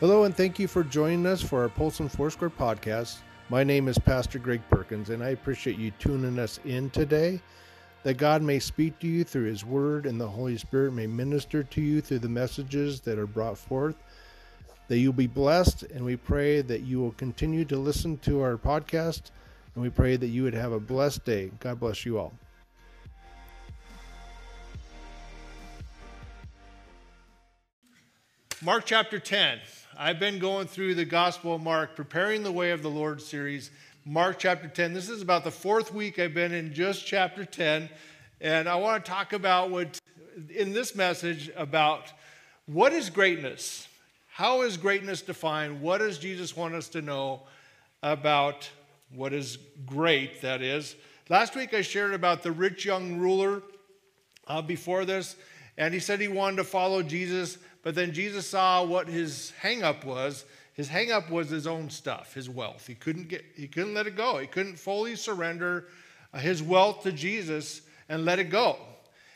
Hello, and thank you for joining us for our Polson Foursquare podcast. My name is Pastor Greg Perkins, and I appreciate you tuning us in today. That God may speak to you through His Word, and the Holy Spirit may minister to you through the messages that are brought forth. That you'll be blessed, and we pray that you will continue to listen to our podcast, and we pray that you would have a blessed day. God bless you all. Mark chapter 10. I've been going through the Gospel of Mark, preparing the way of the Lord series. Mark chapter 10. This is about the fourth week I've been in just chapter 10. And I want to talk about what, in this message, about what is greatness? How is greatness defined? What does Jesus want us to know about what is great, that is? Last week I shared about the rich young ruler uh, before this, and he said he wanted to follow Jesus but then Jesus saw what his hangup was. His hangup was his own stuff, his wealth. He couldn't get he couldn't let it go. He couldn't fully surrender uh, his wealth to Jesus and let it go.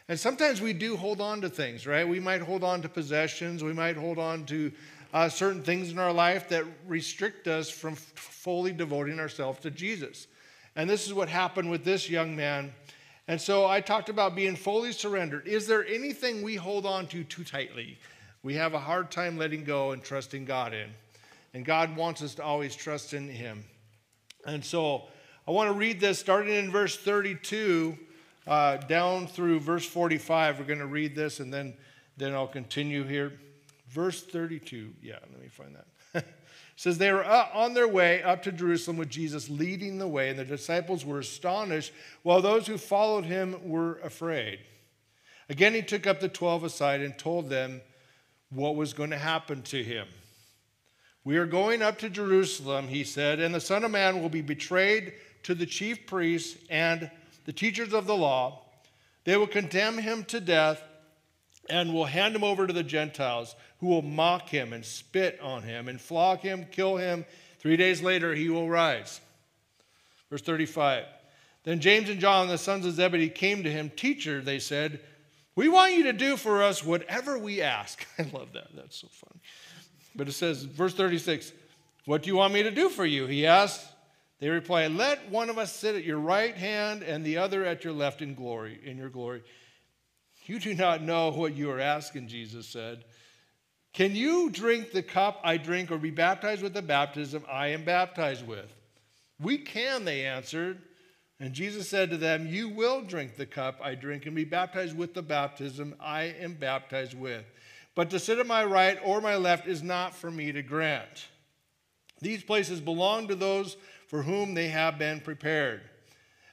And sometimes we do hold on to things, right? We might hold on to possessions, we might hold on to uh, certain things in our life that restrict us from fully devoting ourselves to Jesus. And this is what happened with this young man. And so I talked about being fully surrendered. Is there anything we hold on to too tightly? We have a hard time letting go and trusting God in. And God wants us to always trust in Him. And so I want to read this starting in verse 32 uh, down through verse 45. We're going to read this and then, then I'll continue here. Verse 32. Yeah, let me find that. says they were on their way up to Jerusalem with Jesus leading the way, and the disciples were astonished, while those who followed him were afraid. Again, he took up the twelve aside and told them what was going to happen to him. We are going up to Jerusalem, he said, and the Son of Man will be betrayed to the chief priests and the teachers of the law. They will condemn him to death and will hand him over to the Gentiles, who will mock him and spit on him and flog him, kill him. Three days later, he will rise. Verse 35. Then James and John, the sons of Zebedee, came to him. Teacher, they said, we want you to do for us whatever we ask. I love that. That's so fun. But it says, verse 36, What do you want me to do for you? He asked. They replied, Let one of us sit at your right hand and the other at your left in glory, in your glory. You do not know what you are asking, Jesus said. Can you drink the cup I drink or be baptized with the baptism I am baptized with? We can, they answered. And Jesus said to them, You will drink the cup I drink and be baptized with the baptism I am baptized with. But to sit at my right or my left is not for me to grant. These places belong to those for whom they have been prepared.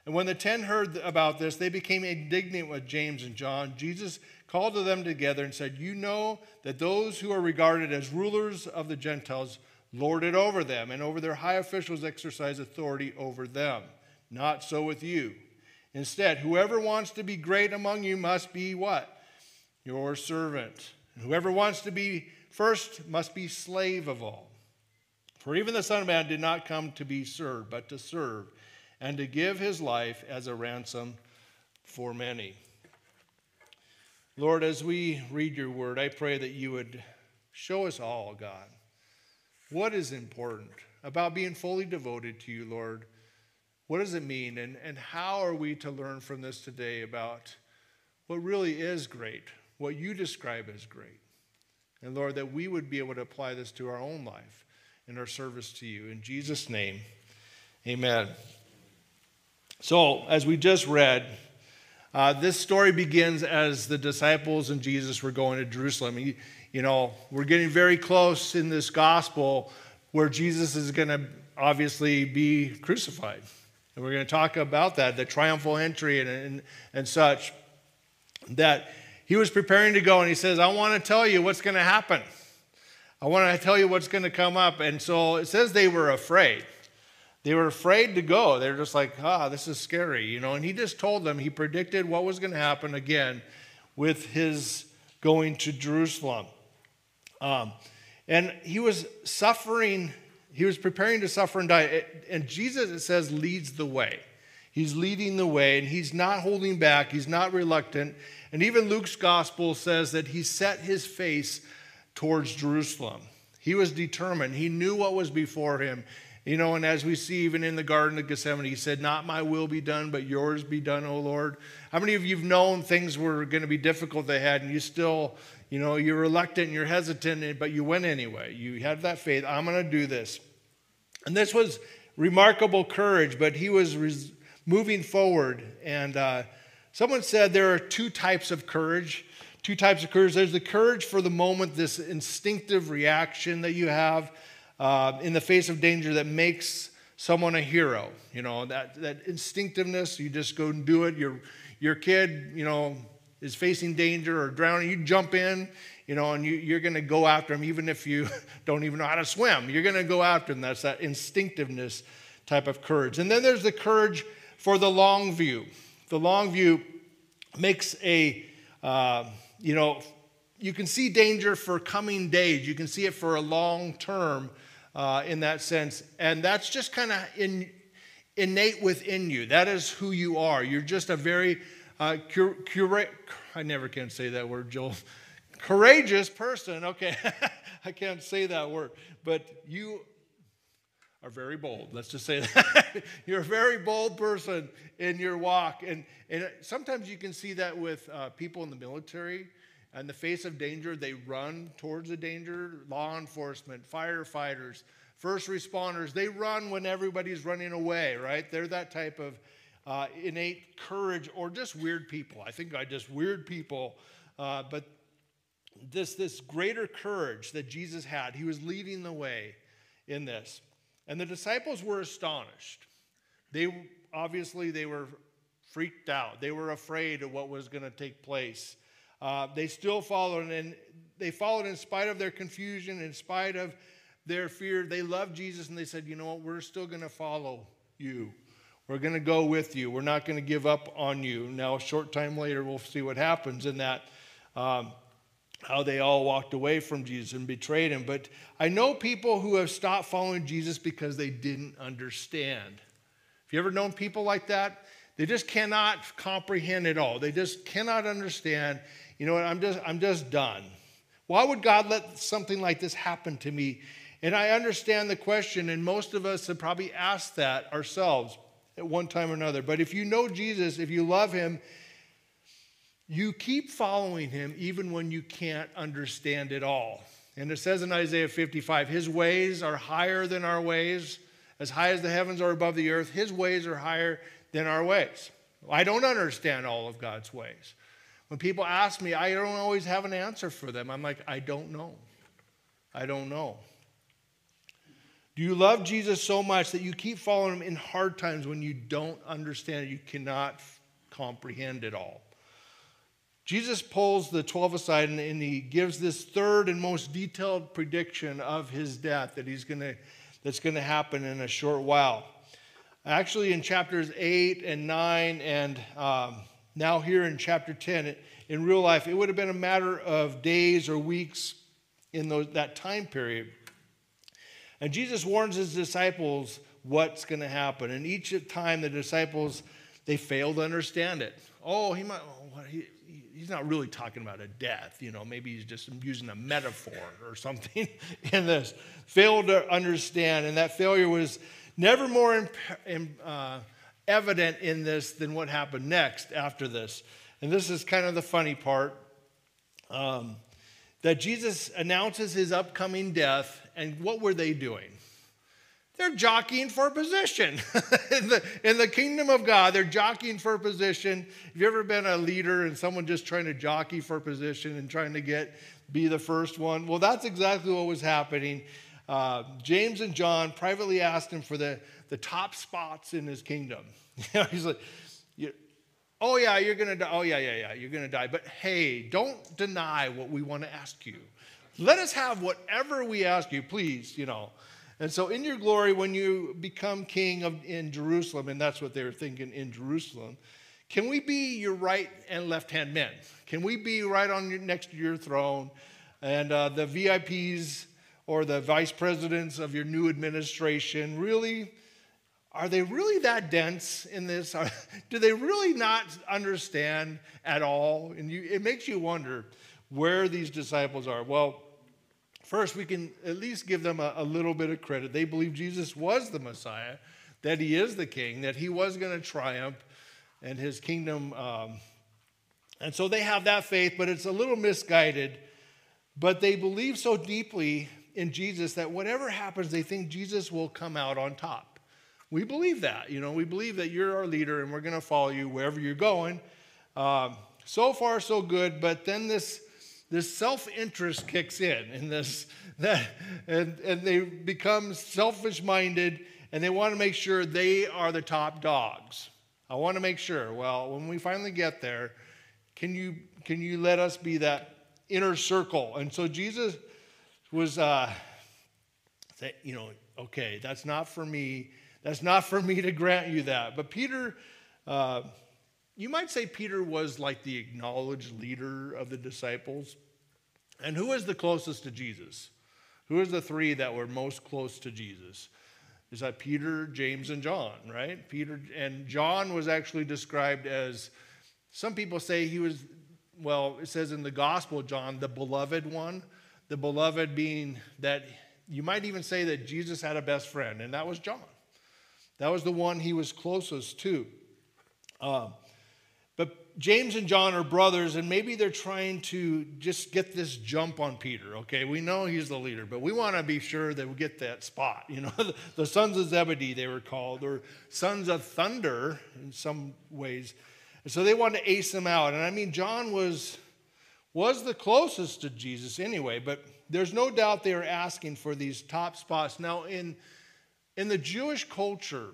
And when the ten heard about this, they became indignant with James and John. Jesus called to them together and said, You know that those who are regarded as rulers of the Gentiles lord it over them, and over their high officials exercise authority over them. Not so with you. Instead, whoever wants to be great among you must be what? Your servant. And whoever wants to be first must be slave of all. For even the Son of Man did not come to be served, but to serve, and to give his life as a ransom for many. Lord, as we read your word, I pray that you would show us all, God, what is important about being fully devoted to you, Lord what does it mean? And, and how are we to learn from this today about what really is great, what you describe as great? And Lord, that we would be able to apply this to our own life in our service to you. In Jesus' name, amen. So, as we just read, uh, this story begins as the disciples and Jesus were going to Jerusalem. You know, we're getting very close in this gospel where Jesus is going to obviously be crucified. And we're going to talk about that, the triumphal entry and, and, and such. That he was preparing to go and he says, I want to tell you what's going to happen. I want to tell you what's going to come up. And so it says they were afraid. They were afraid to go. They're just like, ah, this is scary, you know. And he just told them, he predicted what was going to happen again with his going to Jerusalem. Um, and he was suffering he was preparing to suffer and die. And Jesus, it says, leads the way. He's leading the way and he's not holding back, he's not reluctant. And even Luke's gospel says that he set his face towards Jerusalem. He was determined. He knew what was before him. You know, and as we see even in the Garden of Gethsemane, he said, Not my will be done, but yours be done, O Lord. How many of you have known things were going to be difficult ahead and you still, you know, you're reluctant and you're hesitant, but you went anyway? You had that faith. I'm going to do this. And this was remarkable courage, but he was res- moving forward. And uh, someone said there are two types of courage. Two types of courage. There's the courage for the moment, this instinctive reaction that you have uh, in the face of danger that makes someone a hero. You know, that, that instinctiveness, you just go and do it. Your, your kid, you know, is facing danger or drowning, you jump in, you know, and you, you're going to go after him even if you don't even know how to swim. You're going to go after him. That's that instinctiveness type of courage. And then there's the courage for the long view. The long view makes a, uh, you know, you can see danger for coming days. You can see it for a long term uh, in that sense. And that's just kind of in, innate within you. That is who you are. You're just a very, uh, cur- cura- I never can say that word, Joel. Courageous person. Okay, I can't say that word. But you are very bold. Let's just say that. You're a very bold person in your walk. And, and sometimes you can see that with uh, people in the military in the face of danger, they run towards the danger. Law enforcement, firefighters, first responders, they run when everybody's running away, right? They're that type of uh, innate courage or just weird people. I think I just weird people. Uh, but this, this greater courage that Jesus had, he was leading the way in this. And the disciples were astonished. They obviously they were freaked out. They were afraid of what was going to take place. Uh, they still followed, and they followed in spite of their confusion, in spite of their fear. They loved Jesus, and they said, You know what? We're still going to follow you. We're going to go with you. We're not going to give up on you. Now, a short time later, we'll see what happens in that. Um, how they all walked away from Jesus and betrayed him. But I know people who have stopped following Jesus because they didn't understand. Have you ever known people like that? They just cannot comprehend it all. They just cannot understand you know what, I'm just, I'm just done. Why would God let something like this happen to me? And I understand the question, and most of us have probably asked that ourselves at one time or another. But if you know Jesus, if you love him, you keep following him even when you can't understand it all. And it says in Isaiah 55 His ways are higher than our ways, as high as the heavens are above the earth. His ways are higher than our ways. I don't understand all of God's ways. When people ask me, I don't always have an answer for them. I'm like, I don't know. I don't know. Do you love Jesus so much that you keep following him in hard times when you don't understand it? You cannot comprehend it all. Jesus pulls the 12 aside and, and he gives this third and most detailed prediction of his death that he's to that's going to happen in a short while. Actually, in chapters 8 and 9 and um, now, here in chapter 10, in real life, it would have been a matter of days or weeks in those, that time period. And Jesus warns his disciples what's going to happen. And each time the disciples, they fail to understand it. Oh, he might, oh, he, he's not really talking about a death. You know, maybe he's just using a metaphor or something in this. Failed to understand. And that failure was never more imp- in, uh, evident in this than what happened next after this. And this is kind of the funny part um, that Jesus announces his upcoming death, and what were they doing? They're jockeying for position. in, the, in the kingdom of God, they're jockeying for position. Have you ever been a leader and someone just trying to jockey for position and trying to get be the first one? Well, that's exactly what was happening. Uh, James and John privately asked him for the, the top spots in his kingdom. You know, he's like, oh yeah, you're gonna die. Oh yeah, yeah, yeah, you're gonna die. But hey, don't deny what we want to ask you. Let us have whatever we ask you, please. You know. And so, in your glory, when you become king of, in Jerusalem, and that's what they were thinking in Jerusalem, can we be your right and left hand men? Can we be right on your, next to your throne? And uh, the VIPs or the vice presidents of your new administration really are they really that dense in this? Are, do they really not understand at all? And you, it makes you wonder where these disciples are. Well, First, we can at least give them a, a little bit of credit. They believe Jesus was the Messiah, that he is the king, that he was going to triumph, and his kingdom. Um, and so they have that faith, but it's a little misguided. But they believe so deeply in Jesus that whatever happens, they think Jesus will come out on top. We believe that. You know, we believe that you're our leader and we're going to follow you wherever you're going. Um, so far, so good. But then this this self-interest kicks in and this that and, and they become selfish-minded and they want to make sure they are the top dogs i want to make sure well when we finally get there can you can you let us be that inner circle and so jesus was uh say, you know okay that's not for me that's not for me to grant you that but peter uh, you might say Peter was like the acknowledged leader of the disciples. And who is the closest to Jesus? Who is the three that were most close to Jesus? Is that Peter, James, and John, right? Peter and John was actually described as some people say he was, well, it says in the gospel, John, the beloved one. The beloved being that you might even say that Jesus had a best friend, and that was John. That was the one he was closest to. Um, but James and John are brothers, and maybe they're trying to just get this jump on Peter. Okay, we know he's the leader, but we want to be sure that we get that spot. You know, the sons of Zebedee, they were called, or sons of thunder in some ways. And so they wanted to ace him out. And I mean, John was, was the closest to Jesus anyway, but there's no doubt they are asking for these top spots. Now, in, in the Jewish culture,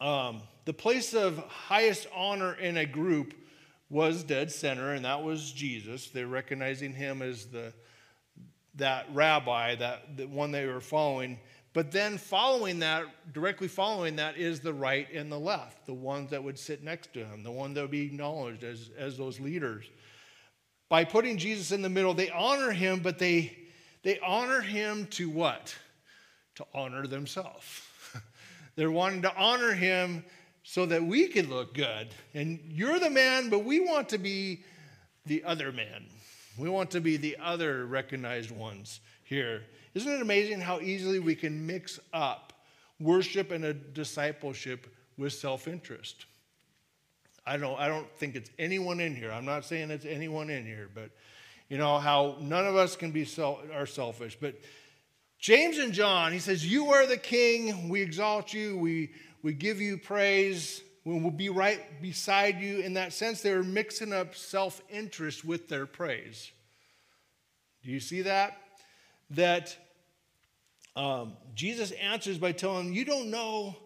um, the place of highest honor in a group was dead center, and that was Jesus. They're recognizing him as the that rabbi, that the one they were following. But then following that, directly following that, is the right and the left, the ones that would sit next to him, the one that would be acknowledged as, as those leaders. By putting Jesus in the middle, they honor him, but they they honor him to what? To honor themselves. They're wanting to honor him so that we can look good. And you're the man, but we want to be the other man. We want to be the other recognized ones here. Isn't it amazing how easily we can mix up worship and a discipleship with self-interest? I don't, I don't think it's anyone in here. I'm not saying it's anyone in here, but you know how none of us can be self, are selfish. But James and John, he says, You are the king. We exalt you. We, we give you praise. We will be right beside you. In that sense, they were mixing up self interest with their praise. Do you see that? That um, Jesus answers by telling them, You don't know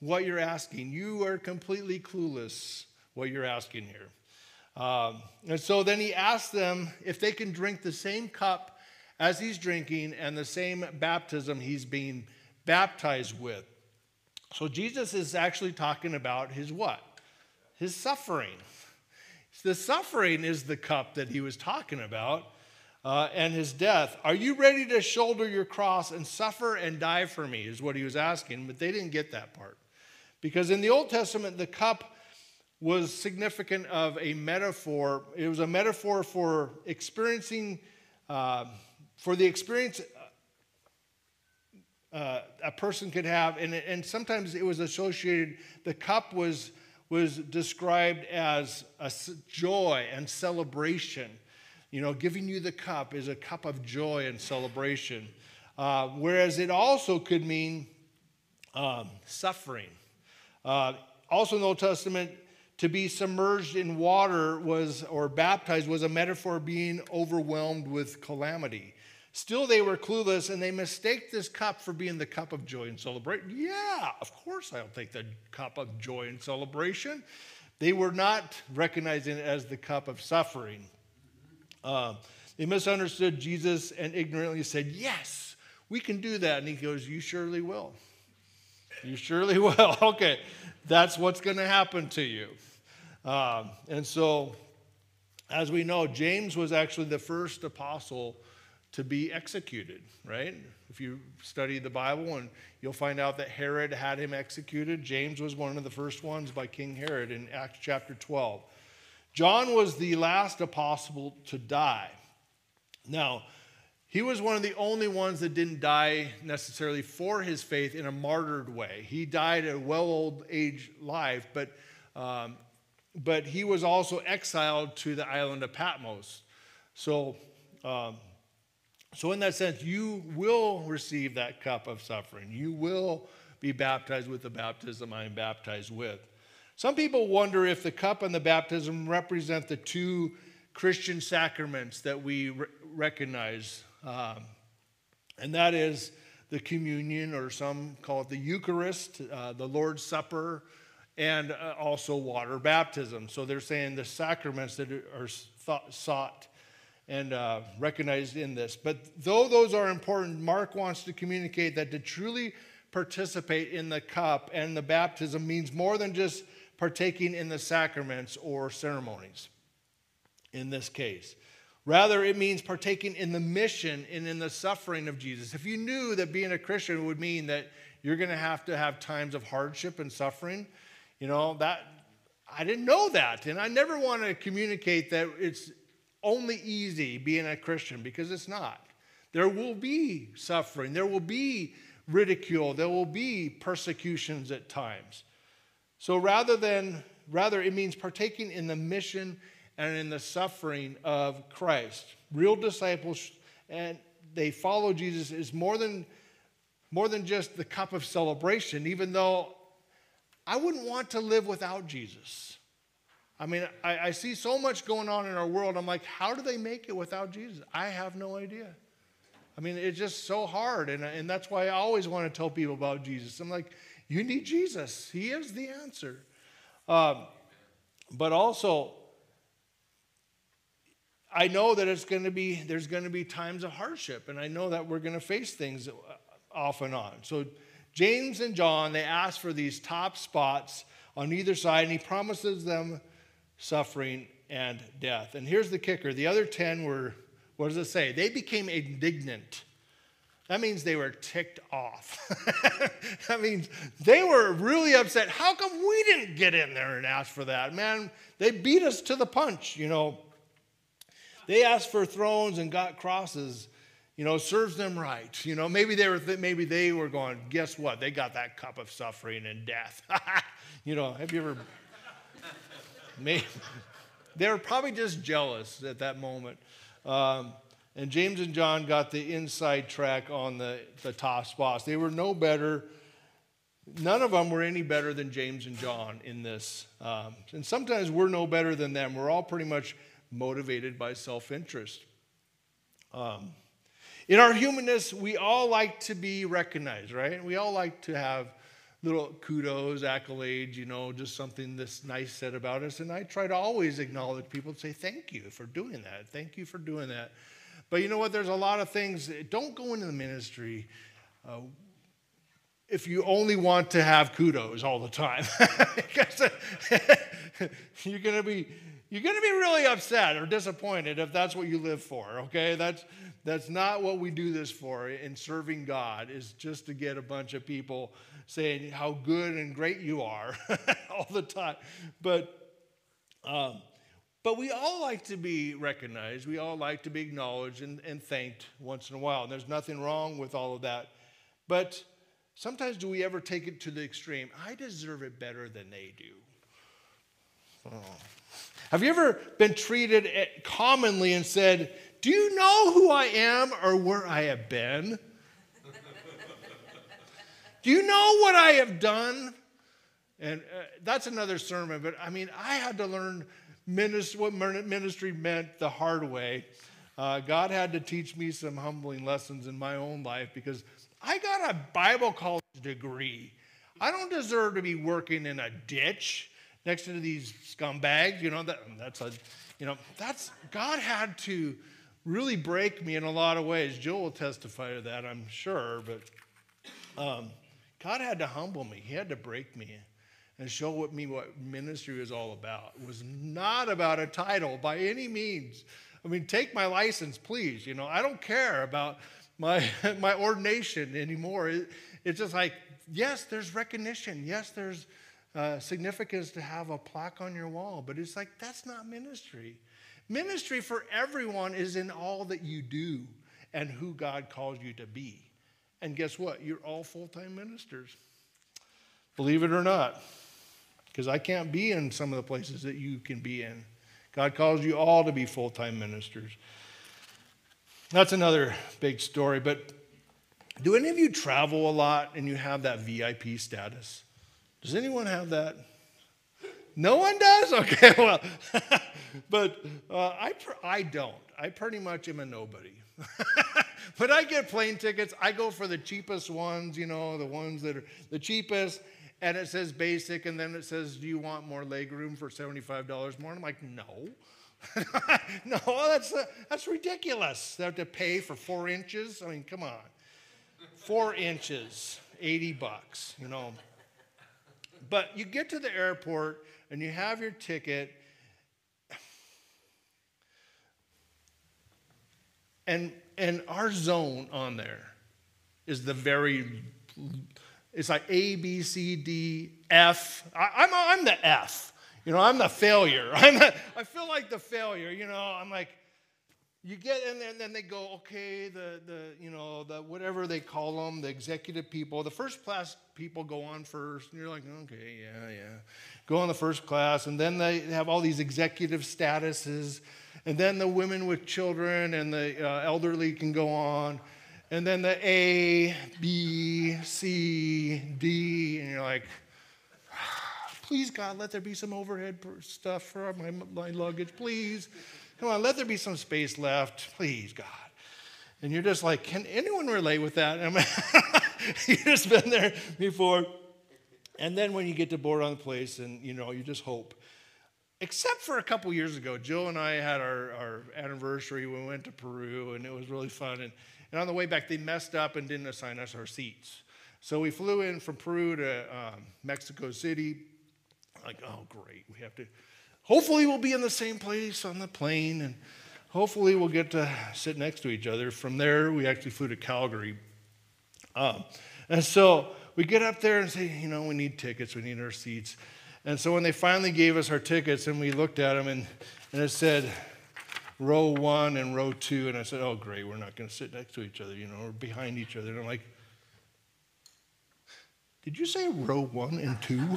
what you're asking. You are completely clueless what you're asking here. Um, and so then he asks them if they can drink the same cup as he's drinking and the same baptism he's being baptized with. So Jesus is actually talking about his what? His suffering. The suffering is the cup that he was talking about. Uh, and his death. Are you ready to shoulder your cross and suffer and die for me? Is what he was asking, but they didn't get that part. Because in the Old Testament, the cup was significant of a metaphor. It was a metaphor for experiencing uh, for the experience uh, uh, a person could have, and, and sometimes it was associated, the cup was, was described as a joy and celebration. You know, giving you the cup is a cup of joy and celebration. Uh, whereas it also could mean um, suffering. Uh, also in the Old Testament, to be submerged in water was, or baptized, was a metaphor being overwhelmed with calamity. Still, they were clueless and they mistake this cup for being the cup of joy and celebration. Yeah, of course, I'll take the cup of joy and celebration. They were not recognizing it as the cup of suffering. Uh, they misunderstood Jesus and ignorantly said, Yes, we can do that. And he goes, You surely will. You surely will. okay, that's what's going to happen to you. Um, and so, as we know, James was actually the first apostle to be executed, right? If you study the Bible, and you'll find out that Herod had him executed. James was one of the first ones by King Herod in Acts chapter 12. John was the last apostle to die. Now, he was one of the only ones that didn't die necessarily for his faith in a martyred way. He died a well old age life, but, um, but he was also exiled to the island of Patmos. So, um, so, in that sense, you will receive that cup of suffering. You will be baptized with the baptism I am baptized with. Some people wonder if the cup and the baptism represent the two Christian sacraments that we re- recognize um, and that is the communion, or some call it the Eucharist, uh, the Lord's Supper, and uh, also water baptism. So they're saying the sacraments that are thought, sought and uh, recognized in this. But though those are important, Mark wants to communicate that to truly participate in the cup and the baptism means more than just partaking in the sacraments or ceremonies in this case. Rather, it means partaking in the mission and in the suffering of Jesus. If you knew that being a Christian would mean that you're going to have to have times of hardship and suffering, you know, that I didn't know that. And I never want to communicate that it's only easy being a Christian because it's not. There will be suffering, there will be ridicule, there will be persecutions at times. So rather than rather it means partaking in the mission and in the suffering of Christ. Real disciples and they follow Jesus is more than more than just the cup of celebration, even though I wouldn't want to live without Jesus. I mean, I, I, see so much going on in our world. I'm like, how do they make it without Jesus? I have no idea. I mean, it's just so hard. And, and that's why I always want to tell people about Jesus. I'm like, you need Jesus, He is the answer. Um, but also, I know that it's going to be, there's going to be times of hardship, and I know that we're going to face things off and on. So, James and John, they ask for these top spots on either side, and he promises them suffering and death. And here's the kicker the other 10 were, what does it say? They became indignant. That means they were ticked off. that means they were really upset. How come we didn't get in there and ask for that? Man, they beat us to the punch, you know. They asked for thrones and got crosses. You know, serves them right. You know, maybe they were th- maybe they were going. Guess what? They got that cup of suffering and death. you know, have you ever? Maybe, they were probably just jealous at that moment. Um, and James and John got the inside track on the, the top spots. They were no better. None of them were any better than James and John in this. Um, and sometimes we're no better than them. We're all pretty much motivated by self interest. Um, in our humanness, we all like to be recognized, right? We all like to have little kudos, accolades, you know, just something that's nice said about us. And I try to always acknowledge people and say, thank you for doing that. Thank you for doing that. But you know what? There's a lot of things. Don't go into the ministry uh, if you only want to have kudos all the time. you're going to be you're going to be really upset or disappointed if that's what you live for, okay? That's, that's not what we do this for in serving God, is just to get a bunch of people saying how good and great you are all the time. But, um, but we all like to be recognized. We all like to be acknowledged and, and thanked once in a while. And there's nothing wrong with all of that. But sometimes do we ever take it to the extreme? I deserve it better than they do. Oh. Have you ever been treated commonly and said, Do you know who I am or where I have been? Do you know what I have done? And uh, that's another sermon, but I mean, I had to learn ministry, what ministry meant the hard way. Uh, God had to teach me some humbling lessons in my own life because I got a Bible college degree. I don't deserve to be working in a ditch next to these scumbags. You know, that, that's a, you know, that's, God had to really break me in a lot of ways. Joel will testify to that, I'm sure, but um, God had to humble me. He had to break me and show what me what ministry was all about. It was not about a title by any means. I mean, take my license, please. You know, I don't care about my my ordination anymore. It, it's just like, yes, there's recognition. Yes, there's uh, significance to have a plaque on your wall, but it's like that's not ministry. Ministry for everyone is in all that you do and who God calls you to be. And guess what? You're all full time ministers. Believe it or not, because I can't be in some of the places that you can be in. God calls you all to be full time ministers. That's another big story, but do any of you travel a lot and you have that VIP status? Does anyone have that? No one does? Okay, well, but uh, I, I don't. I pretty much am a nobody. when I get plane tickets, I go for the cheapest ones, you know, the ones that are the cheapest. And it says basic, and then it says, Do you want more leg room for $75 more? And I'm like, No. no, that's, that's ridiculous. They have to pay for four inches. I mean, come on. Four inches, 80 bucks, you know. But you get to the airport and you have your ticket, and, and our zone on there is the very, it's like A, B, C, D, F. I, I'm, I'm the F. You know, I'm the failure. I'm the, I feel like the failure. You know, I'm like, you get in there, and then they go, okay, the, the, you know, the whatever they call them, the executive people, the first class people go on first, and you're like, okay, yeah, yeah. Go on the first class, and then they have all these executive statuses, and then the women with children and the uh, elderly can go on, and then the A, B, C, D, and you're like, please, God, let there be some overhead stuff for my, my luggage, please. Come on, let there be some space left, please, God. And you're just like, can anyone relate with that? I mean, you've just been there before. And then when you get to board on the place, and you know, you just hope. Except for a couple years ago, Jill and I had our, our anniversary. We went to Peru, and it was really fun. And, and on the way back, they messed up and didn't assign us our seats. So we flew in from Peru to um, Mexico City. Like, oh, great. We have to hopefully we'll be in the same place on the plane and hopefully we'll get to sit next to each other. From there, we actually flew to Calgary. Um, and so we get up there and say, you know, we need tickets, we need our seats. And so when they finally gave us our tickets and we looked at them and, and it said row one and row two, and I said, oh, great, we're not going to sit next to each other, you know, we're behind each other. And I'm like, did you say row one and two?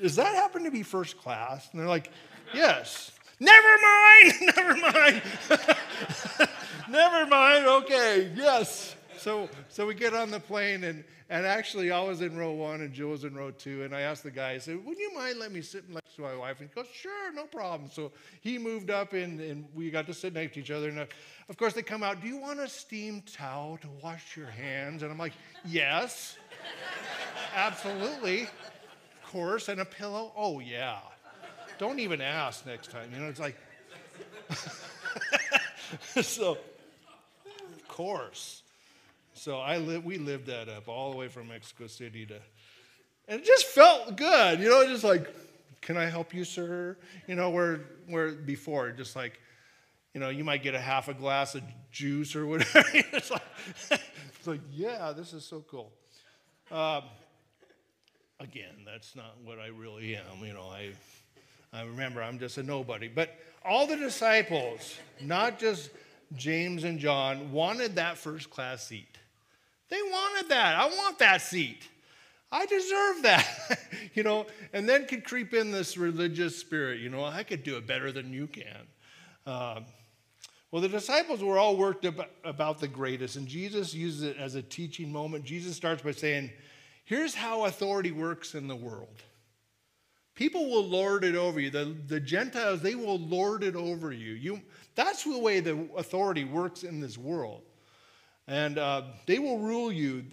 Does that happen to be first class? And they're like, yes. Never mind, never mind. never mind, okay, yes. So, so we get on the plane, and, and actually, I was in row one, and Jill was in row two. And I asked the guy, I said, Would you mind letting me sit next to my wife? And he goes, Sure, no problem. So he moved up, and, and we got to sit next to each other. And uh, of course, they come out, Do you want a steam towel to wash your hands? And I'm like, Yes. Absolutely. Of course. And a pillow? Oh, yeah. Don't even ask next time. You know, it's like, so, of course. So I li- we lived that up all the way from Mexico City to, and it just felt good. You know, just like, can I help you, sir? You know, where, where before, just like, you know, you might get a half a glass of juice or whatever. it's, like, it's like, yeah, this is so cool. Um, again, that's not what I really am. You know, I, I remember I'm just a nobody. But all the disciples, not just James and John, wanted that first class seat. They wanted that. I want that seat. I deserve that. you know, and then could creep in this religious spirit. You know, I could do it better than you can. Um, well, the disciples were all worked about the greatest, and Jesus uses it as a teaching moment. Jesus starts by saying, Here's how authority works in the world people will lord it over you. The, the Gentiles, they will lord it over you. you. That's the way the authority works in this world. And uh, they will rule you,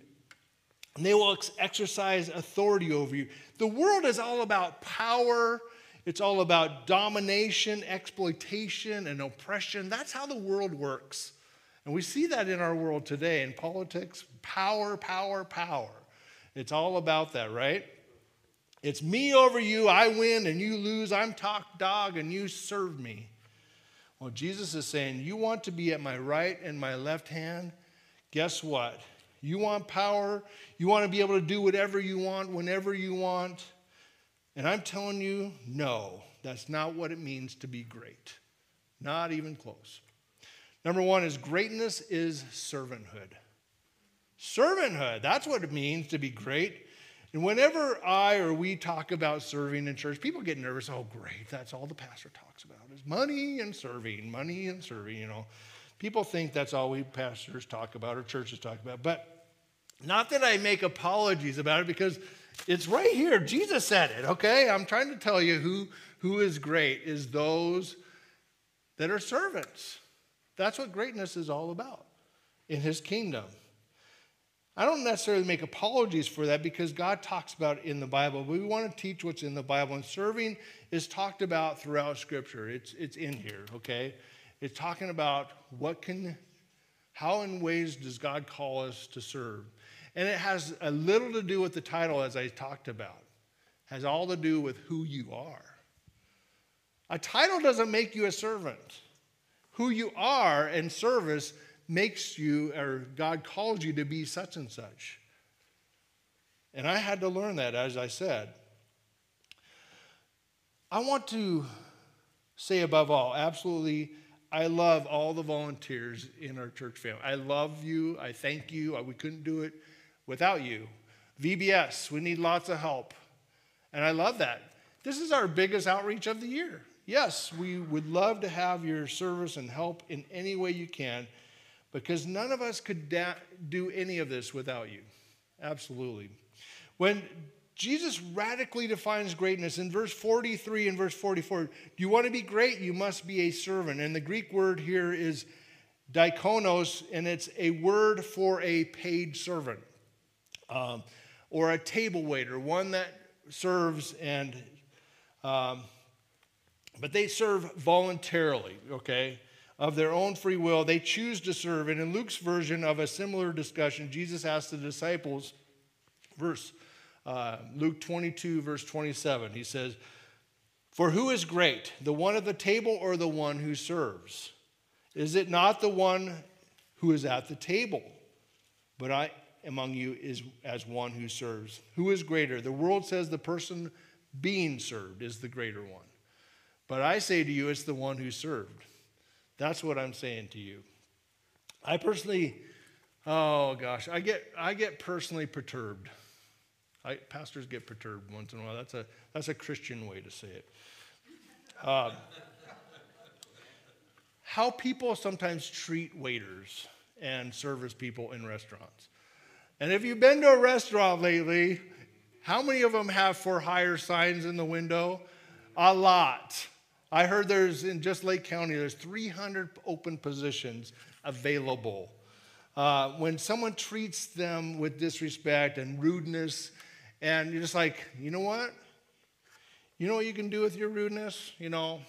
and they will ex- exercise authority over you. The world is all about power. It's all about domination, exploitation, and oppression. That's how the world works. And we see that in our world today in politics power, power, power. It's all about that, right? It's me over you, I win and you lose. I'm top dog and you serve me. Well, Jesus is saying, You want to be at my right and my left hand? Guess what? You want power. You want to be able to do whatever you want, whenever you want. And I'm telling you, no, that's not what it means to be great. Not even close. Number one is greatness is servanthood. Servanthood, that's what it means to be great. And whenever I or we talk about serving in church, people get nervous. Oh, great, that's all the pastor talks about is money and serving, money and serving, you know. People think that's all we pastors talk about or churches talk about. But not that I make apologies about it because it's right here. Jesus said it, okay? I'm trying to tell you who, who is great is those that are servants. That's what greatness is all about in his kingdom. I don't necessarily make apologies for that because God talks about in the Bible. We want to teach what's in the Bible. And serving is talked about throughout Scripture. It's, it's in here, okay? It's talking about what can, how in ways does God call us to serve? And it has a little to do with the title, as I talked about. It has all to do with who you are. A title doesn't make you a servant. Who you are in service makes you, or God calls you to be such and such. And I had to learn that, as I said. I want to say above all, absolutely, I love all the volunteers in our church family. I love you. I thank you. We couldn't do it without you. VBS, we need lots of help. And I love that. This is our biggest outreach of the year. Yes, we would love to have your service and help in any way you can because none of us could da- do any of this without you. Absolutely. When Jesus radically defines greatness in verse 43 and verse 44, do you want to be great? You must be a servant. And the Greek word here is diakonos, and it's a word for a paid servant um, or a table waiter, one that serves and, um, but they serve voluntarily, okay? of their own free will, they choose to serve. And in Luke's version of a similar discussion, Jesus asked the disciples, verse uh, Luke 22, verse 27, he says, For who is great, the one at the table or the one who serves? Is it not the one who is at the table? But I among you is as one who serves. Who is greater? The world says the person being served is the greater one. But I say to you, it's the one who served. That's what I'm saying to you. I personally, oh gosh, I get I get personally perturbed. I, pastors get perturbed once in a while. That's a that's a Christian way to say it. Um, how people sometimes treat waiters and service people in restaurants. And if you've been to a restaurant lately, how many of them have for hire signs in the window? A lot. I heard there's in just Lake County, there's 300 open positions available. Uh, when someone treats them with disrespect and rudeness, and you're just like, you know what? You know what you can do with your rudeness? You know,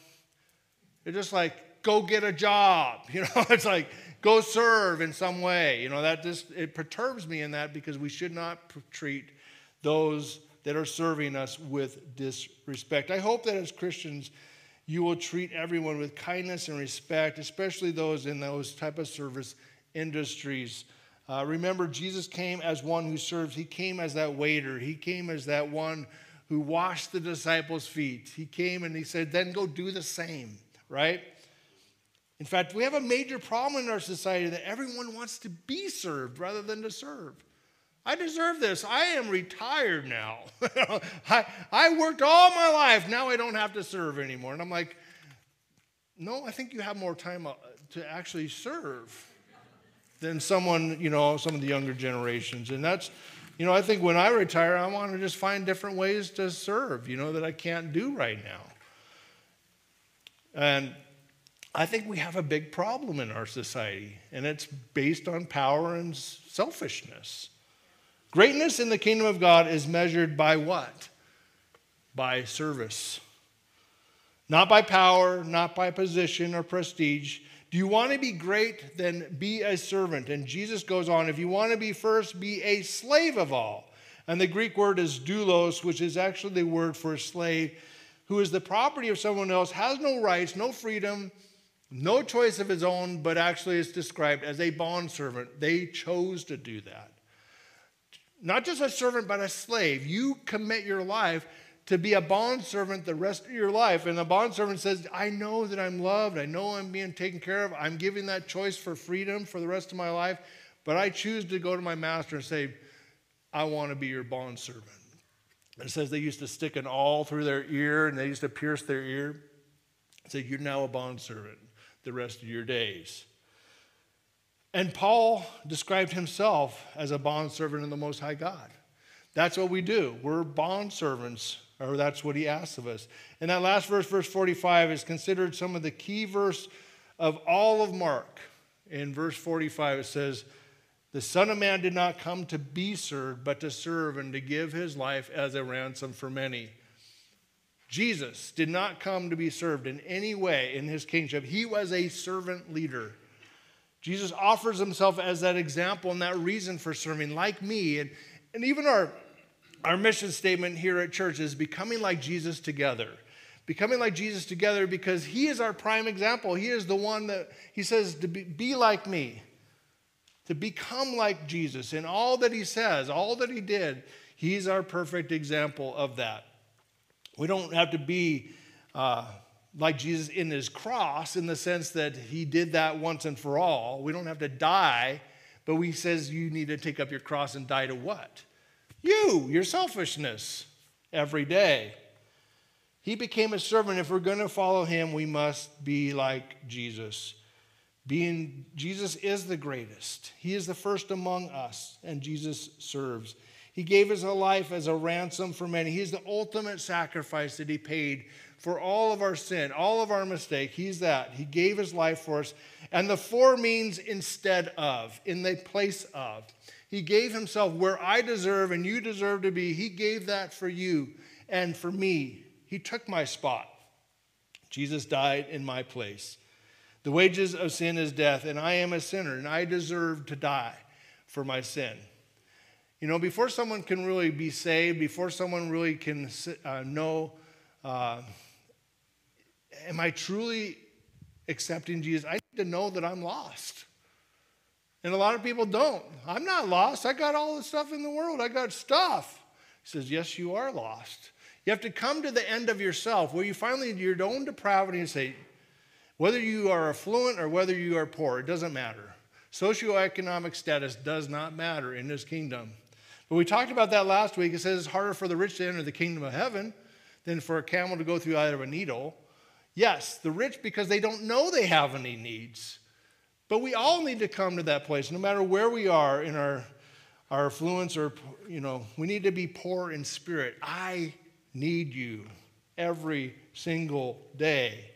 you're just like, go get a job. You know, it's like, go serve in some way. You know, that just, it perturbs me in that because we should not treat those that are serving us with disrespect. I hope that as Christians, you will treat everyone with kindness and respect, especially those in those type of service industries. Uh, remember, Jesus came as one who serves. He came as that waiter. He came as that one who washed the disciples' feet. He came and he said, then go do the same, right? In fact, we have a major problem in our society that everyone wants to be served rather than to serve. I deserve this. I am retired now. I, I worked all my life. Now I don't have to serve anymore. And I'm like, no, I think you have more time uh, to actually serve than someone, you know, some of the younger generations. And that's, you know, I think when I retire, I want to just find different ways to serve, you know, that I can't do right now. And I think we have a big problem in our society, and it's based on power and selfishness. Greatness in the kingdom of God is measured by what? By service. Not by power, not by position or prestige. Do you want to be great? Then be a servant. And Jesus goes on if you want to be first, be a slave of all. And the Greek word is doulos, which is actually the word for a slave who is the property of someone else, has no rights, no freedom, no choice of his own, but actually is described as a bondservant. They chose to do that not just a servant, but a slave. You commit your life to be a bondservant the rest of your life. And the bondservant says, I know that I'm loved. I know I'm being taken care of. I'm giving that choice for freedom for the rest of my life. But I choose to go to my master and say, I want to be your bondservant. It says they used to stick an awl through their ear and they used to pierce their ear. It said, You're now a bondservant the rest of your days. And Paul described himself as a bondservant of the Most High God. That's what we do. We're bondservants, or that's what he asks of us. And that last verse, verse 45, is considered some of the key verse of all of Mark. In verse 45, it says, The Son of Man did not come to be served, but to serve and to give his life as a ransom for many. Jesus did not come to be served in any way in his kingship. He was a servant leader. Jesus offers himself as that example and that reason for serving, like me. And, and even our, our mission statement here at church is becoming like Jesus together. Becoming like Jesus together because he is our prime example. He is the one that he says to be, be like me, to become like Jesus in all that he says, all that he did. He's our perfect example of that. We don't have to be uh, like Jesus in his cross in the sense that he did that once and for all. We don't have to die, but he says you need to take up your cross and die to what? You, your selfishness, every day. He became a servant. If we're going to follow him, we must be like Jesus. Being Jesus is the greatest. He is the first among us, and Jesus serves. He gave his life as a ransom for many. He's the ultimate sacrifice that he paid for all of our sin, all of our mistake. He's that. He gave his life for us. And the for means instead of, in the place of. He gave himself where I deserve and you deserve to be. He gave that for you and for me. He took my spot. Jesus died in my place. The wages of sin is death, and I am a sinner, and I deserve to die for my sin. You know, before someone can really be saved, before someone really can uh, know uh, am I truly accepting Jesus? I need to know that I'm lost. And a lot of people don't. I'm not lost. I got all the stuff in the world. I got stuff. He says, Yes, you are lost. You have to come to the end of yourself where you finally, your own depravity, and say, whether you are affluent or whether you are poor, it doesn't matter. Socioeconomic status does not matter in this kingdom. But we talked about that last week. It says it's harder for the rich to enter the kingdom of heaven than for a camel to go through eye of a needle. Yes, the rich because they don't know they have any needs. But we all need to come to that place, no matter where we are in our, our affluence or, you know, we need to be poor in spirit. I need you every single day.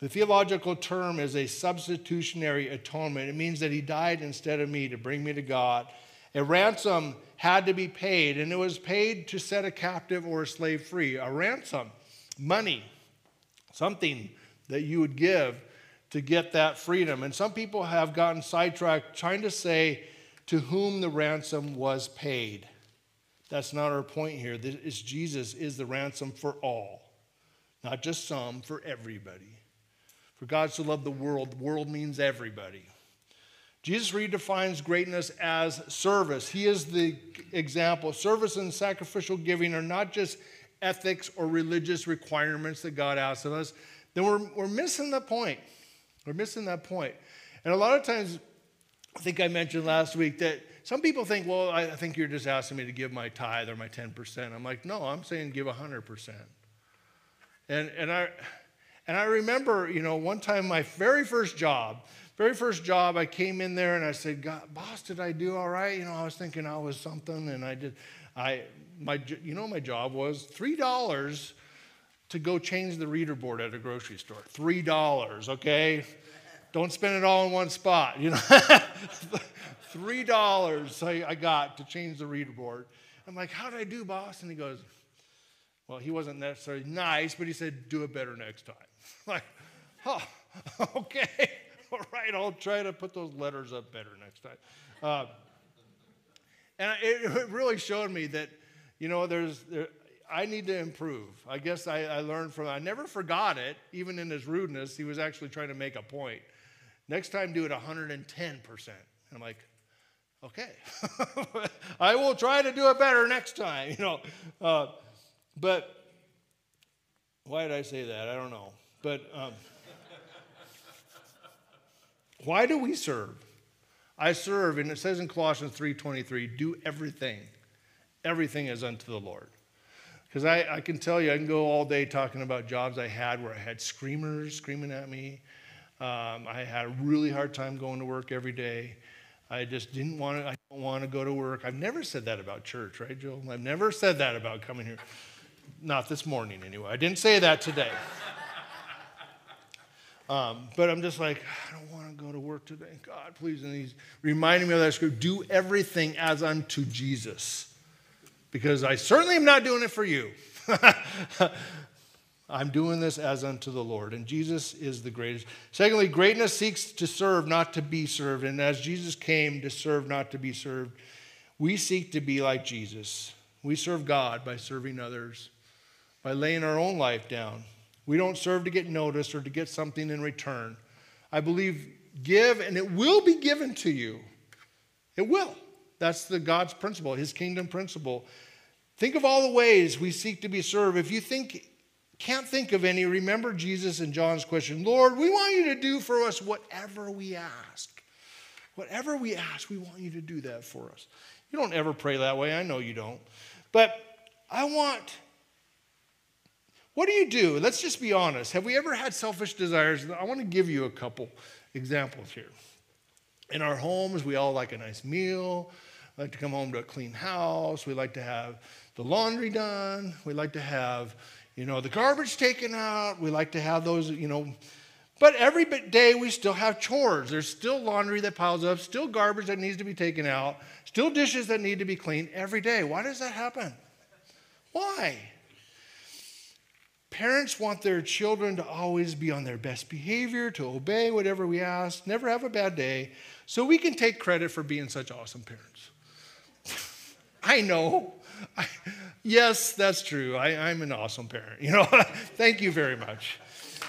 The theological term is a substitutionary atonement. It means that he died instead of me to bring me to God. A ransom had to be paid, and it was paid to set a captive or a slave free. A ransom, money, something that you would give to get that freedom. And some people have gotten sidetracked trying to say to whom the ransom was paid. That's not our point here. Jesus is the ransom for all, not just some, for everybody. For God so loved the world, the world means everybody. Jesus redefines greatness as service. He is the example. Service and sacrificial giving are not just ethics or religious requirements that God asks of us, then we're, we're missing the point. We're missing that point. And a lot of times, I think I mentioned last week that some people think, well, I think you're just asking me to give my tithe or my 10%. I'm like, no, I'm saying give 100%. And, and, I, and I remember, you know, one time my very first job, very first job, I came in there and I said, God, boss, did I do all right? You know, I was thinking I was something and I did. I, my, you know, my job was $3 to go change the reader board at a grocery store. $3, okay? Don't spend it all in one spot, you know. $3 I, I got to change the reader board. I'm like, how did I do, boss? And he goes, well, he wasn't necessarily nice, but he said, do it better next time. like, oh, okay. All right, I'll try to put those letters up better next time. Uh, and it really showed me that you know, there's, there, I need to improve. I guess I, I learned from, I never forgot it, even in his rudeness. He was actually trying to make a point. Next time, do it 110%. And I'm like, okay, I will try to do it better next time, you know. Uh, But why did I say that? I don't know. But um, why do we serve? I serve, and it says in Colossians 3:23, do everything. Everything is unto the Lord. Because I, I can tell you, I can go all day talking about jobs I had where I had screamers screaming at me. Um, I had a really hard time going to work every day. I just didn't want to, I don't want to go to work. I've never said that about church, right, Joel? I've never said that about coming here. Not this morning, anyway. I didn't say that today. Um, but I'm just like, I don't want to go to work today. God, please. And he's reminding me of that scripture do everything as unto Jesus. Because I certainly am not doing it for you. I'm doing this as unto the Lord. And Jesus is the greatest. Secondly, greatness seeks to serve, not to be served. And as Jesus came to serve, not to be served, we seek to be like Jesus. We serve God by serving others, by laying our own life down we don't serve to get noticed or to get something in return. I believe give and it will be given to you. It will. That's the God's principle, his kingdom principle. Think of all the ways we seek to be served. If you think can't think of any, remember Jesus and John's question, Lord, we want you to do for us whatever we ask. Whatever we ask, we want you to do that for us. You don't ever pray that way. I know you don't. But I want what do you do? Let's just be honest. Have we ever had selfish desires? I want to give you a couple examples here. In our homes, we all like a nice meal. We like to come home to a clean house. We like to have the laundry done. We like to have, you know, the garbage taken out. We like to have those, you know. But every day we still have chores. There's still laundry that piles up, still garbage that needs to be taken out, still dishes that need to be cleaned every day. Why does that happen? Why? Parents want their children to always be on their best behavior, to obey whatever we ask, never have a bad day, so we can take credit for being such awesome parents. I know. I, yes, that's true. I, am an awesome parent. You know, thank you very much.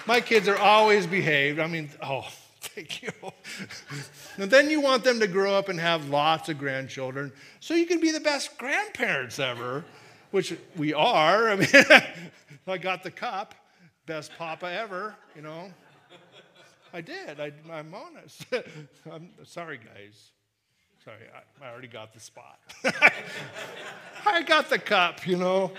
My kids are always behaved. I mean, oh, thank you. and then you want them to grow up and have lots of grandchildren so you can be the best grandparents ever, which we are. I mean, I got the cup, best papa ever, you know. I did. I, am honest. I'm sorry, guys. Sorry, I, I already got the spot. I got the cup, you know.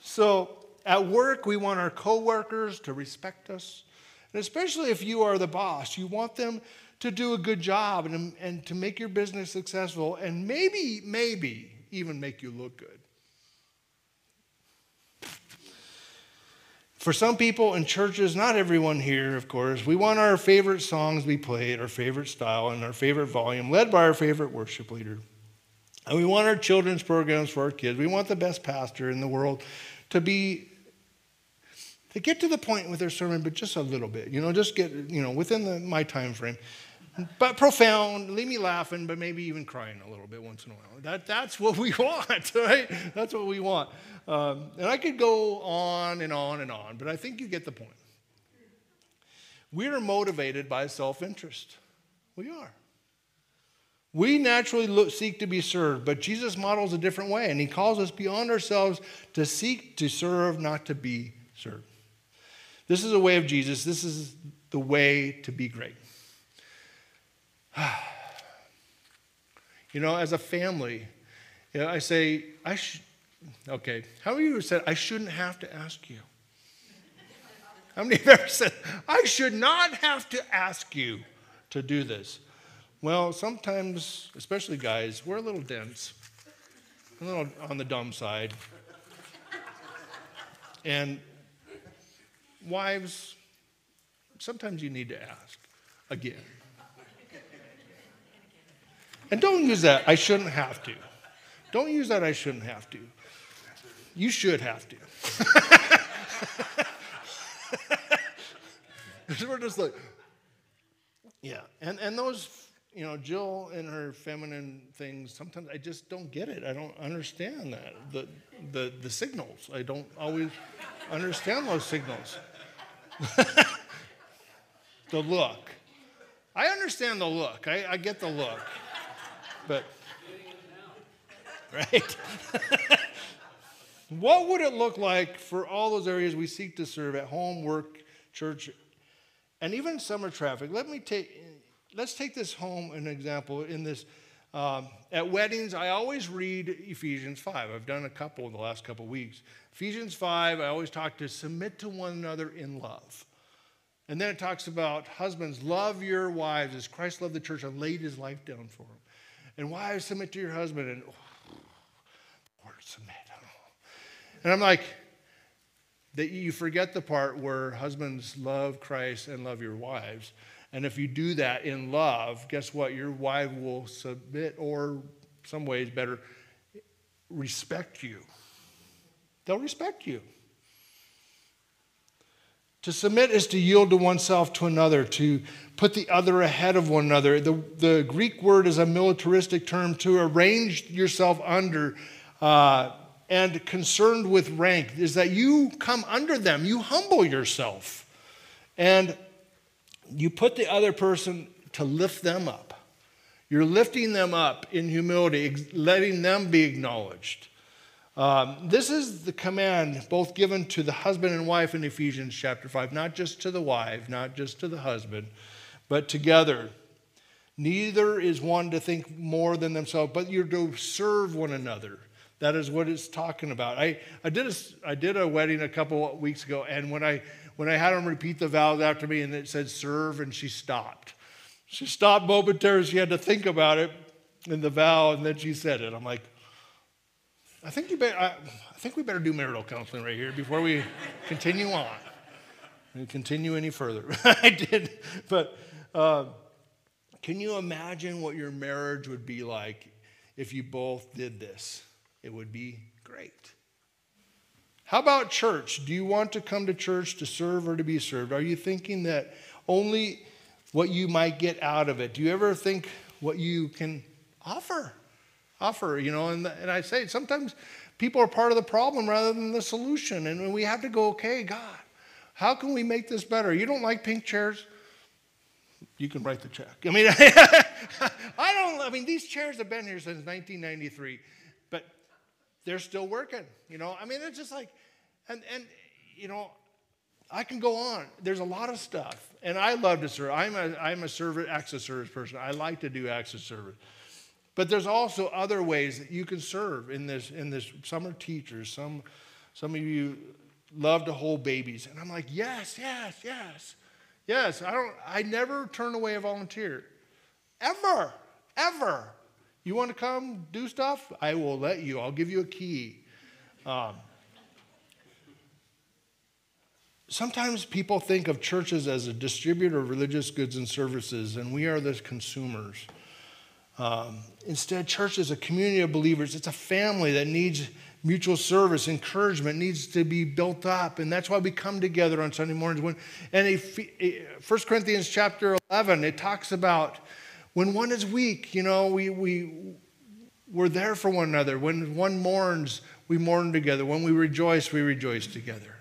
So at work, we want our coworkers to respect us. And especially if you are the boss, you want them to do a good job and, and to make your business successful and maybe, maybe even make you look good. For some people in churches, not everyone here, of course, we want our favorite songs to be played, our favorite style, and our favorite volume, led by our favorite worship leader. And we want our children's programs for our kids. We want the best pastor in the world to be to get to the point with their sermon, but just a little bit. You know, just get you know within the, my time frame but profound, leave me laughing, but maybe even crying a little bit once in a while. That, that's what we want, right? That's what we want. Um, and I could go on and on and on, but I think you get the point. We are motivated by self interest. We are. We naturally look, seek to be served, but Jesus models a different way, and he calls us beyond ourselves to seek to serve, not to be served. This is a way of Jesus. This is the way to be great. you know, as a family, you know, I say, I should, okay, how many of you said, I shouldn't have to ask you? How many of you ever said, I should not have to ask you to do this? Well, sometimes, especially guys, we're a little dense, a little on the dumb side. And wives, sometimes you need to ask again. And don't use that, I shouldn't have to. Don't use that, I shouldn't have to. You should have to. We're just like, yeah. And, and those, you know, Jill and her feminine things, sometimes I just don't get it. I don't understand that. The, the, the signals, I don't always understand those signals. the look. I understand the look, I, I get the look. But, right? What would it look like for all those areas we seek to serve at home, work, church, and even summer traffic? Let me take, let's take this home an example in this. Um, at weddings, I always read Ephesians 5. I've done a couple in the last couple weeks. Ephesians 5, I always talk to submit to one another in love. And then it talks about husbands, love your wives as Christ loved the church and laid his life down for them. And wives, submit to your husband. And oh, word submit. And I'm like, that you forget the part where husbands love Christ and love your wives. And if you do that in love, guess what? Your wife will submit, or some ways better, respect you. They'll respect you. To submit is to yield to oneself to another, to put the other ahead of one another. The, the Greek word is a militaristic term to arrange yourself under uh, and concerned with rank, is that you come under them, you humble yourself, and you put the other person to lift them up. You're lifting them up in humility, letting them be acknowledged. Um, this is the command both given to the husband and wife in Ephesians chapter 5, not just to the wife, not just to the husband, but together. Neither is one to think more than themselves, but you're to serve one another. That is what it's talking about. I, I, did a, I did a wedding a couple weeks ago, and when I, when I had them repeat the vows after me and it said serve, and she stopped. She stopped momentarily. She had to think about it in the vow, and then she said it. I'm like, I think you better, I, I think we better do marital counseling right here before we continue on. And continue any further. I did, but uh, can you imagine what your marriage would be like if you both did this? It would be great. How about church? Do you want to come to church to serve or to be served? Are you thinking that only what you might get out of it? Do you ever think what you can offer? Offer, you know. And, and I say sometimes people are part of the problem rather than the solution. And we have to go, okay, God, how can we make this better? You don't like pink chairs? You can write the check. I mean, I don't, I mean, these chairs have been here since 1993, but they're still working, you know. I mean, it's just like, and, and, you know, I can go on. There's a lot of stuff. And I love to serve. I'm a, I'm a server, access service person. I like to do access service. But there's also other ways that you can serve in this. In this, some are teachers. Some, some of you love to hold babies, and I'm like, yes, yes, yes, yes. I don't. I never turn away a volunteer, ever, ever. You want to come do stuff? I will let you. I'll give you a key. Um, sometimes people think of churches as a distributor of religious goods and services, and we are the consumers. Um, instead, church is a community of believers. It's a family that needs mutual service, encouragement needs to be built up, and that's why we come together on Sunday mornings. When and if, 1 Corinthians chapter 11, it talks about when one is weak, you know, we we we're there for one another. When one mourns, we mourn together. When we rejoice, we rejoice together.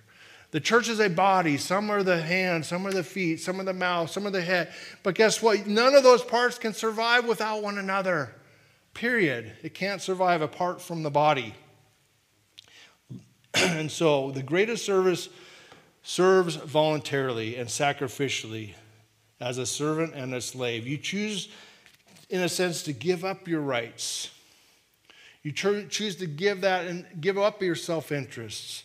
The church is a body. Some are the hands, some are the feet, some are the mouth, some are the head. But guess what? None of those parts can survive without one another. Period. It can't survive apart from the body. and so the greatest service serves voluntarily and sacrificially as a servant and a slave. You choose, in a sense, to give up your rights. You choose to give that and give up your self interests.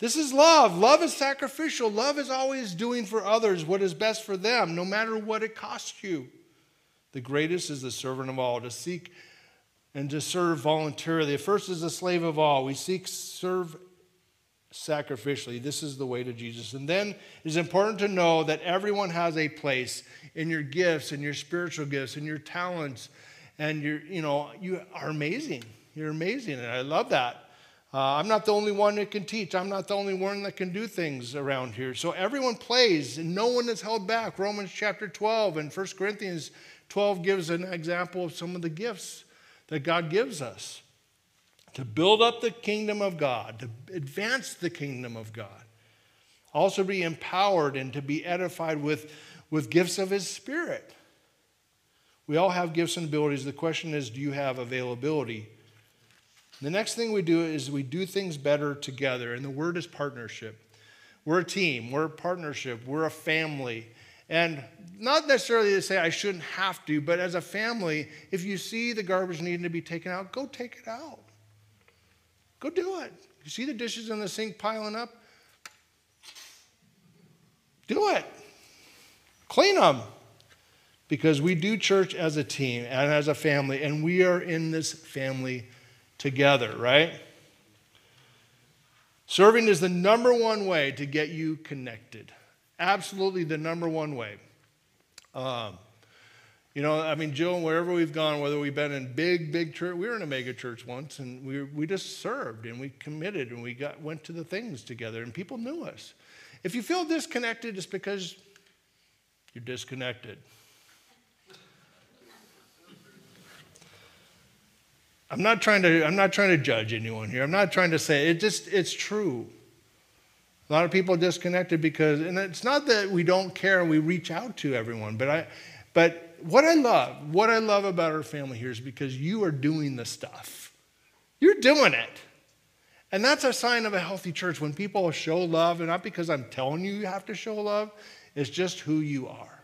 This is love. Love is sacrificial. Love is always doing for others what is best for them, no matter what it costs you. The greatest is the servant of all, to seek and to serve voluntarily. The first is the slave of all. We seek serve sacrificially. This is the way to Jesus. And then it's important to know that everyone has a place in your gifts and your spiritual gifts and your talents and your you know, you are amazing. You're amazing and I love that. Uh, I'm not the only one that can teach. I'm not the only one that can do things around here. So everyone plays, and no one is held back. Romans chapter 12 and 1 Corinthians 12 gives an example of some of the gifts that God gives us to build up the kingdom of God, to advance the kingdom of God. Also, be empowered and to be edified with, with gifts of His Spirit. We all have gifts and abilities. The question is do you have availability The next thing we do is we do things better together, and the word is partnership. We're a team, we're a partnership, we're a family. And not necessarily to say I shouldn't have to, but as a family, if you see the garbage needing to be taken out, go take it out. Go do it. You see the dishes in the sink piling up? Do it. Clean them. Because we do church as a team and as a family, and we are in this family together, right? Serving is the number one way to get you connected. Absolutely the number one way. Um, you know, I mean, Jill, wherever we've gone, whether we've been in big, big church, we were in a mega church once, and we, we just served and we committed and we got, went to the things together, and people knew us. If you feel disconnected, it's because you're disconnected. I'm not trying to, I'm not trying to judge anyone here. I'm not trying to say it just it's true. A lot of people disconnected because, and it's not that we don't care and we reach out to everyone, but I, but what I love, what I love about our family here is because you are doing the stuff. You're doing it. And that's a sign of a healthy church when people show love, and not because I'm telling you you have to show love, it's just who you are.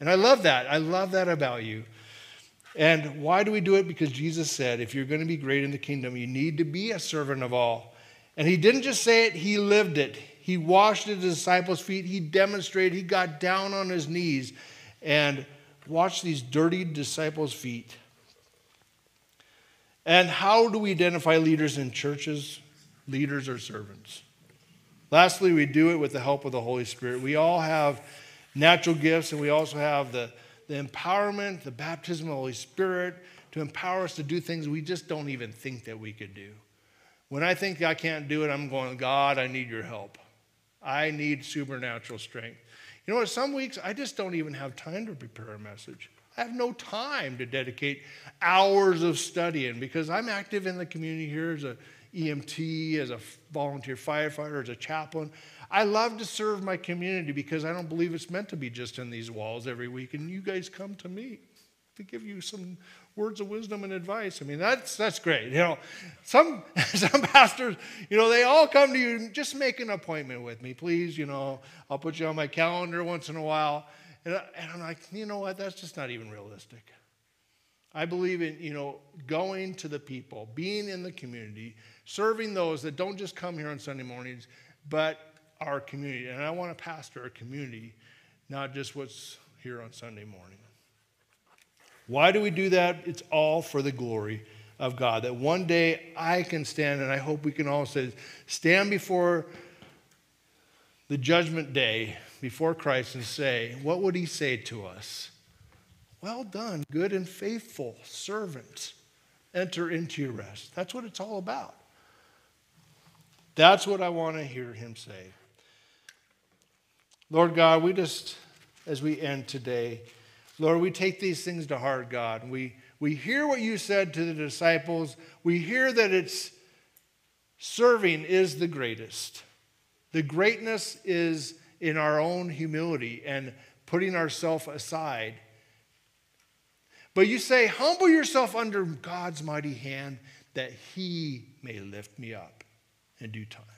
And I love that. I love that about you. And why do we do it? Because Jesus said, if you're going to be great in the kingdom, you need to be a servant of all. And he didn't just say it, he lived it. He washed his disciples' feet, he demonstrated, he got down on his knees and washed these dirty disciples' feet. And how do we identify leaders in churches? Leaders or servants. Lastly, we do it with the help of the Holy Spirit. We all have natural gifts, and we also have the the empowerment, the baptism of the Holy Spirit to empower us to do things we just don't even think that we could do. When I think I can't do it, I'm going, God, I need your help. I need supernatural strength. You know what? Some weeks I just don't even have time to prepare a message. I have no time to dedicate hours of studying because I'm active in the community here as a EMT, as a volunteer firefighter, as a chaplain. I love to serve my community because I don't believe it's meant to be just in these walls every week. And you guys come to me to give you some words of wisdom and advice. I mean, that's that's great. You know, some some pastors, you know, they all come to you. Just make an appointment with me, please. You know, I'll put you on my calendar once in a while. And, I, and I'm like, you know what? That's just not even realistic. I believe in you know going to the people, being in the community, serving those that don't just come here on Sunday mornings, but our community. And I want to pastor our community, not just what's here on Sunday morning. Why do we do that? It's all for the glory of God. That one day I can stand, and I hope we can all say, stand before the judgment day, before Christ, and say, What would he say to us? Well done, good and faithful servant. Enter into your rest. That's what it's all about. That's what I want to hear him say. Lord God, we just, as we end today, Lord, we take these things to heart, God. We, we hear what you said to the disciples. We hear that it's serving is the greatest. The greatness is in our own humility and putting ourselves aside. But you say, humble yourself under God's mighty hand that he may lift me up in due time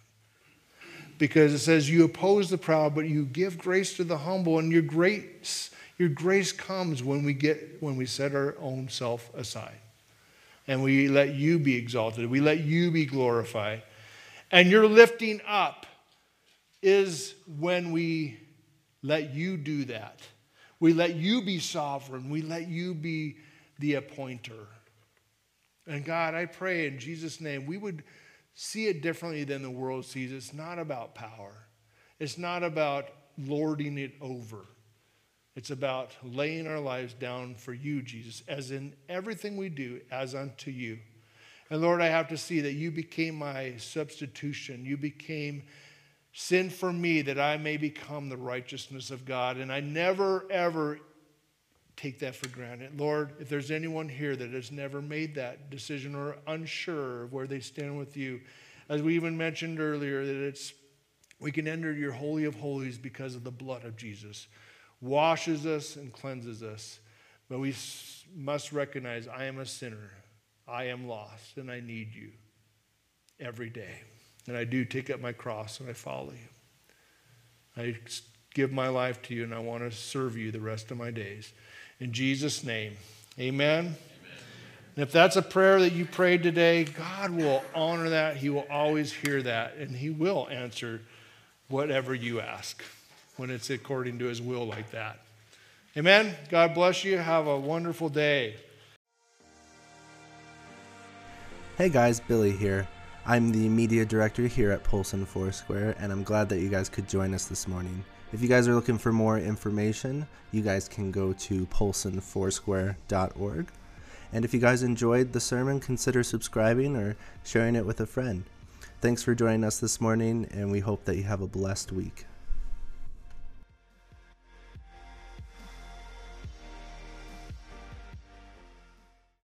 because it says you oppose the proud but you give grace to the humble and your grace your grace comes when we get when we set our own self aside. And we let you be exalted. We let you be glorified. And your lifting up is when we let you do that. We let you be sovereign. We let you be the appointer. And god i pray in jesus name we would see it differently than the world sees. It's not about power, it's not about lording it over. It's about laying our lives down for you, Jesus, as in everything we do, as unto you. And Lord, I have to see that you became my substitution. You became sin for me that I may become the righteousness of God. And I never, ever take that for granted. Lord, if there's anyone here that has never made that decision or unsure of where they stand with you, as we even mentioned earlier, that it's we can enter your holy of holies because of the blood of Jesus, washes us and cleanses us. But we must recognize I am a sinner. I am lost and I need you every day. And I do take up my cross and I follow you. I give my life to you and I want to serve you the rest of my days. In Jesus' name, amen. And if that's a prayer that you prayed today, God will honor that. He will always hear that, and He will answer whatever you ask when it's according to His will, like that. Amen. God bless you. Have a wonderful day. Hey guys, Billy here. I'm the media director here at Polson Foursquare, and I'm glad that you guys could join us this morning. If you guys are looking for more information, you guys can go to polsonfoursquare.org. And if you guys enjoyed the sermon, consider subscribing or sharing it with a friend. Thanks for joining us this morning, and we hope that you have a blessed week.